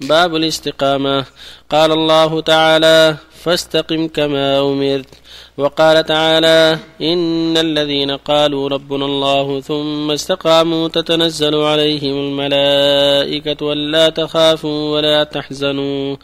باب الاستقامة. قال الله تعالى فاستقم كما أمرت. وقال تعالى إن الذين قالوا ربنا الله ثم استقاموا تتنزل عليهم الملائكة ألا تخافوا ولا تحزنوا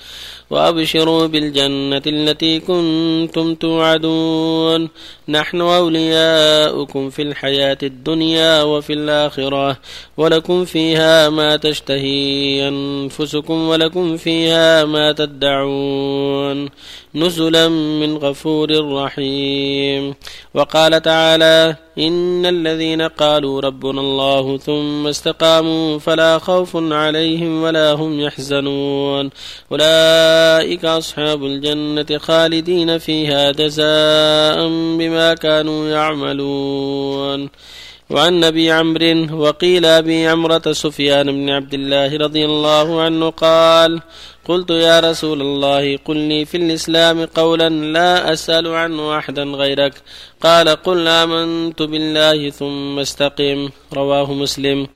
وأبشروا بالجنة التي كنتم توعدون. نحن أولياؤكم في الحياة الدنيا وفي الآخرة ولكم فيها ما تشتهي أنفسكم ولكم فيها ما تدعون. نزلا من غفور رحيم. وقال تعالى إن الذين قالوا ربنا الله ثم استقاموا فلا خوف عليهم ولا هم يحزنون. أولئك أصحاب الجنة خالدين فيها جزاء بما كانوا يعملون. وعن ابي عمرو وقيل ابي عمرة سفيان بن عبد الله رضي الله عنه قال قلت يا رسول الله قل لي في الإسلام قولا لا أسأل عنه احدا غيرك. قال قل آمنت بالله ثم استقم. رواه مسلم.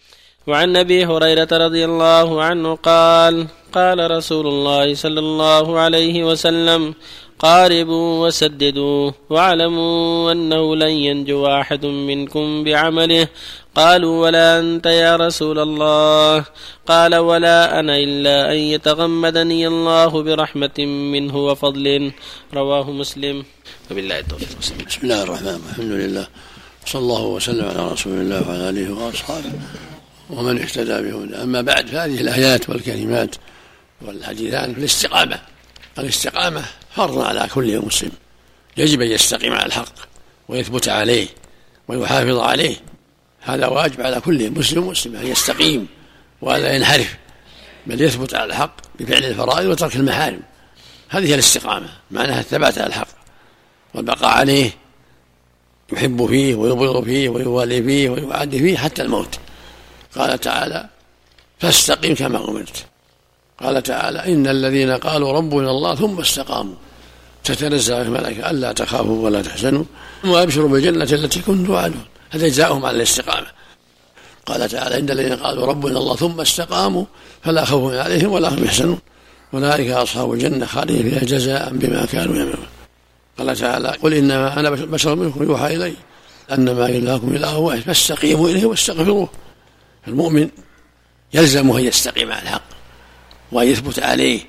وعن أبي هريرة رضي الله عنه قال قال رسول الله صلى الله عليه وسلم قاربوا وسددوا واعلموا أنه لن ينجو أحد منكم بعمله. قالوا ولا أنت يا رسول الله. قال ولا أنا إلا أن يتغمدني الله برحمة منه وفضل. رواه مسلم. وبالله التوفيق. بسم الله الرحمن الرحيم. الحمد لله. صلى الله وسلم على رسول الله وعلى آله وأصحابه ومن اهتدى بهدى أما بعد فهذه الآيات والكلمات والحديثان في الاستقامة. الاستقامة فرض على كل مسلم. يجب أن يستقيم على الحق ويثبت عليه ويحافظ عليه. هذا واجب على كل مسلم مسلم أن يستقيم ولا ينحرف بل يثبت على الحق بفعل الفرائض وترك المحارم. هذه هي الاستقامة معناها الثبات على الحق والبقاء عليه. يحب فيه ويبغض فيه ويوالي فيه ويعادي فيه حتى الموت. قال تعالى فاستقم كما أمرت قال تعالى إن الذين قالوا ربنا الله ثم استقاموا تتنزل عليهم الملائكة ألا تخافوا ولا تحزنوا. وابشروا بالجنة التي كنتم توعدون هذا جزاؤهم على الاستقامة. قال تعالى إن الذين قالوا ربنا الله ثم استقاموا فلا خوف عليهم ولا هم يحزنون. أولئك أصحاب الجنة خالدين فيها جزاء بما كانوا يعملون. قال تعالى قل إنما أنا بشر منكم يوحى إلي أنما إلهكم إله واحد فاستقيموا إليه واستغفروه. المؤمن يلزمه أن يستقيم على الحق وأن يثبت عليه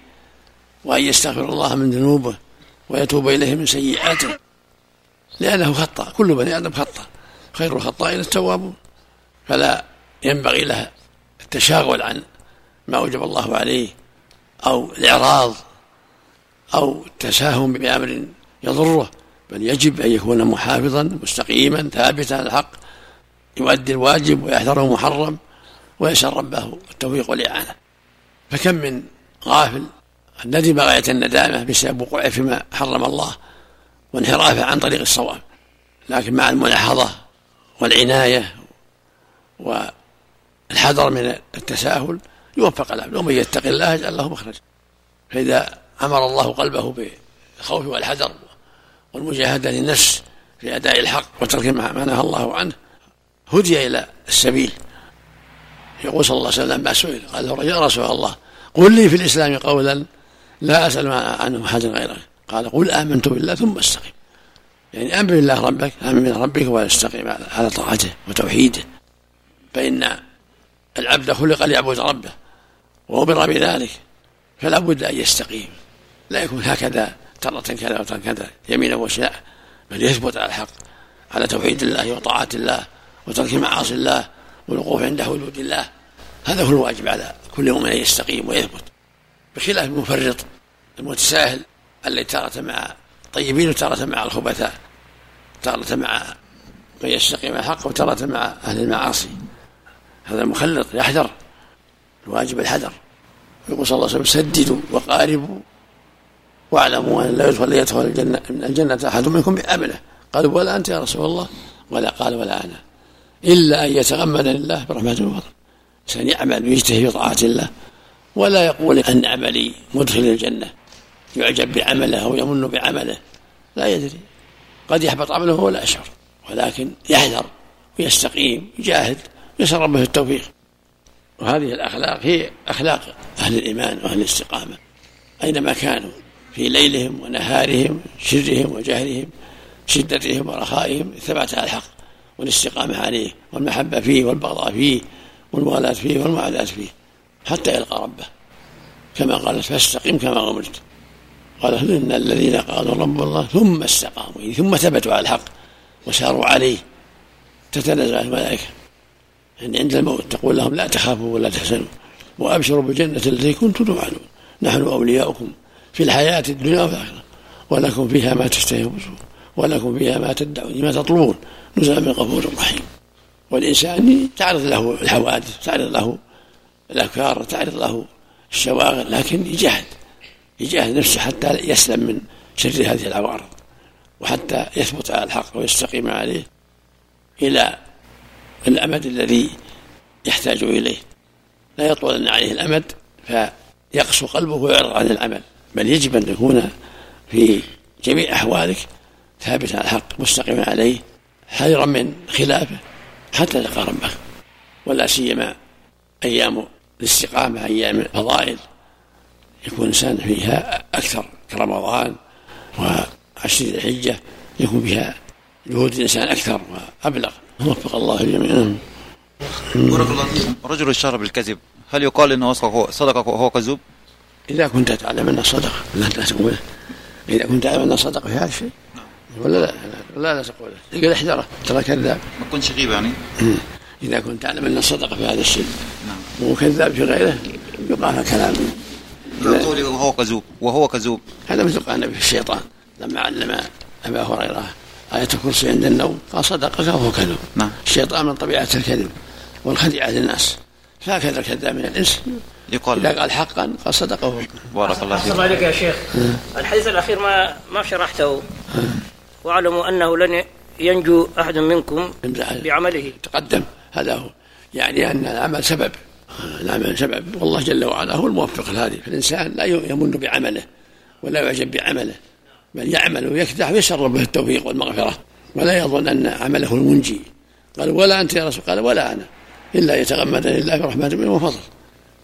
وأن يستغفر الله من ذنوبه ويتوب إليه من سيئاته. لأنه خطأ كل بني آدم خطأ. خير الخطائين التوابون فلا ينبغي له التشاغل عن ما أوجب الله عليه أو الإعراض أو التساهل بأمر يضره. بل يجب أن يكون محافظا مستقيما ثابتا على الحق. يؤدي الواجب ويحذر المحرم ويسأل ربه التوفيق والإعانة. فكم من غافل ندم غاية الندامة بسبب وقوعه فيما حرم الله وانحرافه عن طريق الصواب لكن مع الملاحظة والعناية والحذر من التساهل يوفق العبد ومن يتق الله يجعل له مخرجا. فإذا أمر الله قلبه بالخوف والحذر والمجاهدة للنفس في أداء الحق وترك ما نهى الله عنه هدي إلى السبيل. يقول صلى الله عليه وسلم ما سئل قال له يا رسول الله قل لي في الإسلام قولا لا أسأل عنه أحدا غيرك قال قل آمنت بالله ثم استقم. يعني آمن بالله ربك آمن بالله ربك واستقم على طاعته وتوحيده. فإن العبد خلق ليعبد ربه وأمر بذلك فلا بد أن يستقيم. لا يكون هكذا ترة كذا وترة كذا يمينا وشاء بل يثبت على الحق على توحيد الله وطاعة الله وترك معاصي الله والوقوف عند حدود الله. هذا هو الواجب على كل مؤمن أن يستقيم ويثبت. بخلاف المفرط المتساهل الذي تارة مع الطيبين وتارة مع الخبثاء تارة مع من يستقيم الحق وتارة مع أهل المعاصي. هذا مخلط يحذر الواجب الحذر. يقول صلى الله عليه وسلم سددوا وقاربوا واعلموا أن لا يدخل يدخل الجنه من الجنة أحد منكم بعمله قالوا ولا أنت يا رسول الله. ولا قال ولا أنا. إلا أن يتغمد الله برحمة وفضل إنسان يعمل ويجتهد في طاعة الله ولا يقول أن عملي مدخل الجنة. يعجب بعمله أو يمن بعمله. لا يدري. قد يحبط عمله وهو لا يشعر ولكن يحذر ويستقيم يجاهد يسأل ربه التوفيق. وهذه الأخلاق هي أخلاق أهل الإيمان وأهل الاستقامة. أينما كانوا في ليلهم ونهارهم سرهم وجهرهم شدتهم ورخائهم الثبات على الحق والاستقامة عليه والمحبة فيه والبغضاء فيه والموالاة فيه والمعاداة فيه حتى يلقى ربه. كما قال فاستقم كما أمرت. قال إن الذين قالوا رب الله ثم استقاموا ثم ثبتوا على الحق وساروا عليه تتنزل الملائكة. يعني عند الموت تقول لهم لا تخافوا ولا تحزنوا وأبشروا بالجنة التي كنتم توعدون. نحن أولياؤكم في الحياة الدنيا والآخرة ولكم فيها ما تشتهي أنفسكم ولكم فيها ما تدعون ما تطلبون. نزلا من غفور رحيم. والإنسان تعرض له الحوادث تعرض له الأفكار تعرض له الشواغل لكن يجاهد. يجاهد نفسه حتى يسلم من شر هذه العوارض وحتى يثبت على الحق ويستقيم عليه إلى الأمد الذي يحتاج إليه. لا يطول عليه الأمد فيقسو قلبه ويعرض عن العمل بل يجب أن تكون في جميع أحوالك ثابت على الحق مستقيما عليه حذرا من خلافه حتى تلقى ربك. ولا سيما أيام الاستقامة أيام الفضائل. يكون الإنسان فيها أكثر كرمضان وعشر الحجة يكون فيها جهود الإنسان أكثر وأبلغ. وفق الله جميعا بارك الله فيكم. رجل اشتهر بالكذب هل يقال إنه صدق وهو كذوب؟ إذا كنت تعلم أنه صدق لا تقوله إذا كنت تعلم أنه صدق في هذا الشيء. ولا لا؟ لا لا تقوله تقول احذره ترى كذاب. ما تكونش غيبة يعني؟ إذا كنت تعلم أنه صدق في هذا الشيء. نعم. وكذاب في غيره يقال كلام. قوله وهو كذوب وهو كذوب. هذا مثل قال النبي الشيطان. لما علم أبا هريرة آية الكرسي عند النوم قال صدقك وهو كذب نعم. الشيطان من طبيعة الكذب والخديعة للناس. فهكذا الكذاب من الإنس. يقال. إذا قال حقا قال صدقه. بارك الله فيك. عليك يا شيخ. الحديث الأخير ما ما شرحته. واعلموا أنه لن ينجو أحد منكم بعمله. تقدم. هذا هو. يعني أن العمل سبب. العمل سبب. والله جل وعلا هو الموفق لهذه فالإنسان لا يمن بعمله ولا يعجب بعمله بل يعمل ويكدح ويسر به التوفيق والمغفرة ولا يظن أن عمله المنجي قال ولا أنت يا رسول قال ولا أنا إلا يتغمدني الله برحمة منه وفضل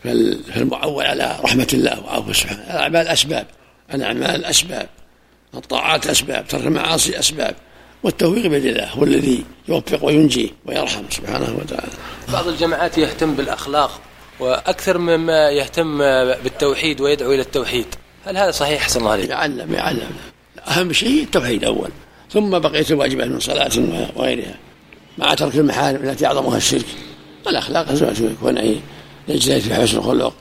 فالمعول على رحمة الله وعفو سبحانه. الأعمال أسباب الأعمال أسباب الطاعات أسباب ترك المعاصي أسباب. والتوفيق بيد الله هو الذي يوفق وينجي ويرحم سبحانه وتعالى. بعض الجماعات يهتم بالأخلاق وأكثر مما يهتم بالتوحيد ويدعو إلى التوحيد. هل هذا صحيح؟ حسن الله عليك؟ يعلم يعلم أهم شيء التوحيد أول. ثم بقية الواجبات من صلاة وغيرها. مع ترك المحارم التي أعظمها الشرك. الأخلاق يكون يجتهد في حسن الخلق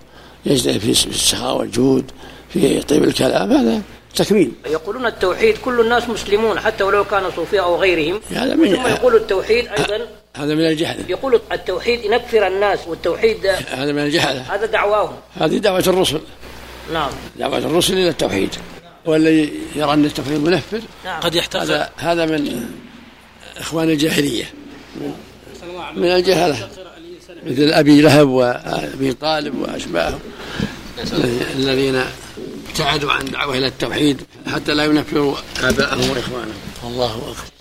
يجتهد في السخاء والجود في طيب الكلام. هذا تكميل. يقولون التوحيد كل الناس مسلمون حتى ولو كانوا صوفية أو غيرهم. هذا من ثم يقول التوحيد أيضا هذا من الجهل. يقول التوحيد ينفر الناس والتوحيد هذا من الجهل. هذا دعواهم. هذه دعوة الرسل. نعم. دعوة الرسل إلى التوحيد. والذي يرى أن التوحيد منفر نعم. قد يحتاج. هذا هذا من إخوان الجاهلية. من الجهلة مثل أبي لهب وأبي طالب وأشباهه الذين ابتعدوا عن دعوة إلى التوحيد حتى لا ينفروا آباءهم وإخوانهم. الله أكبر.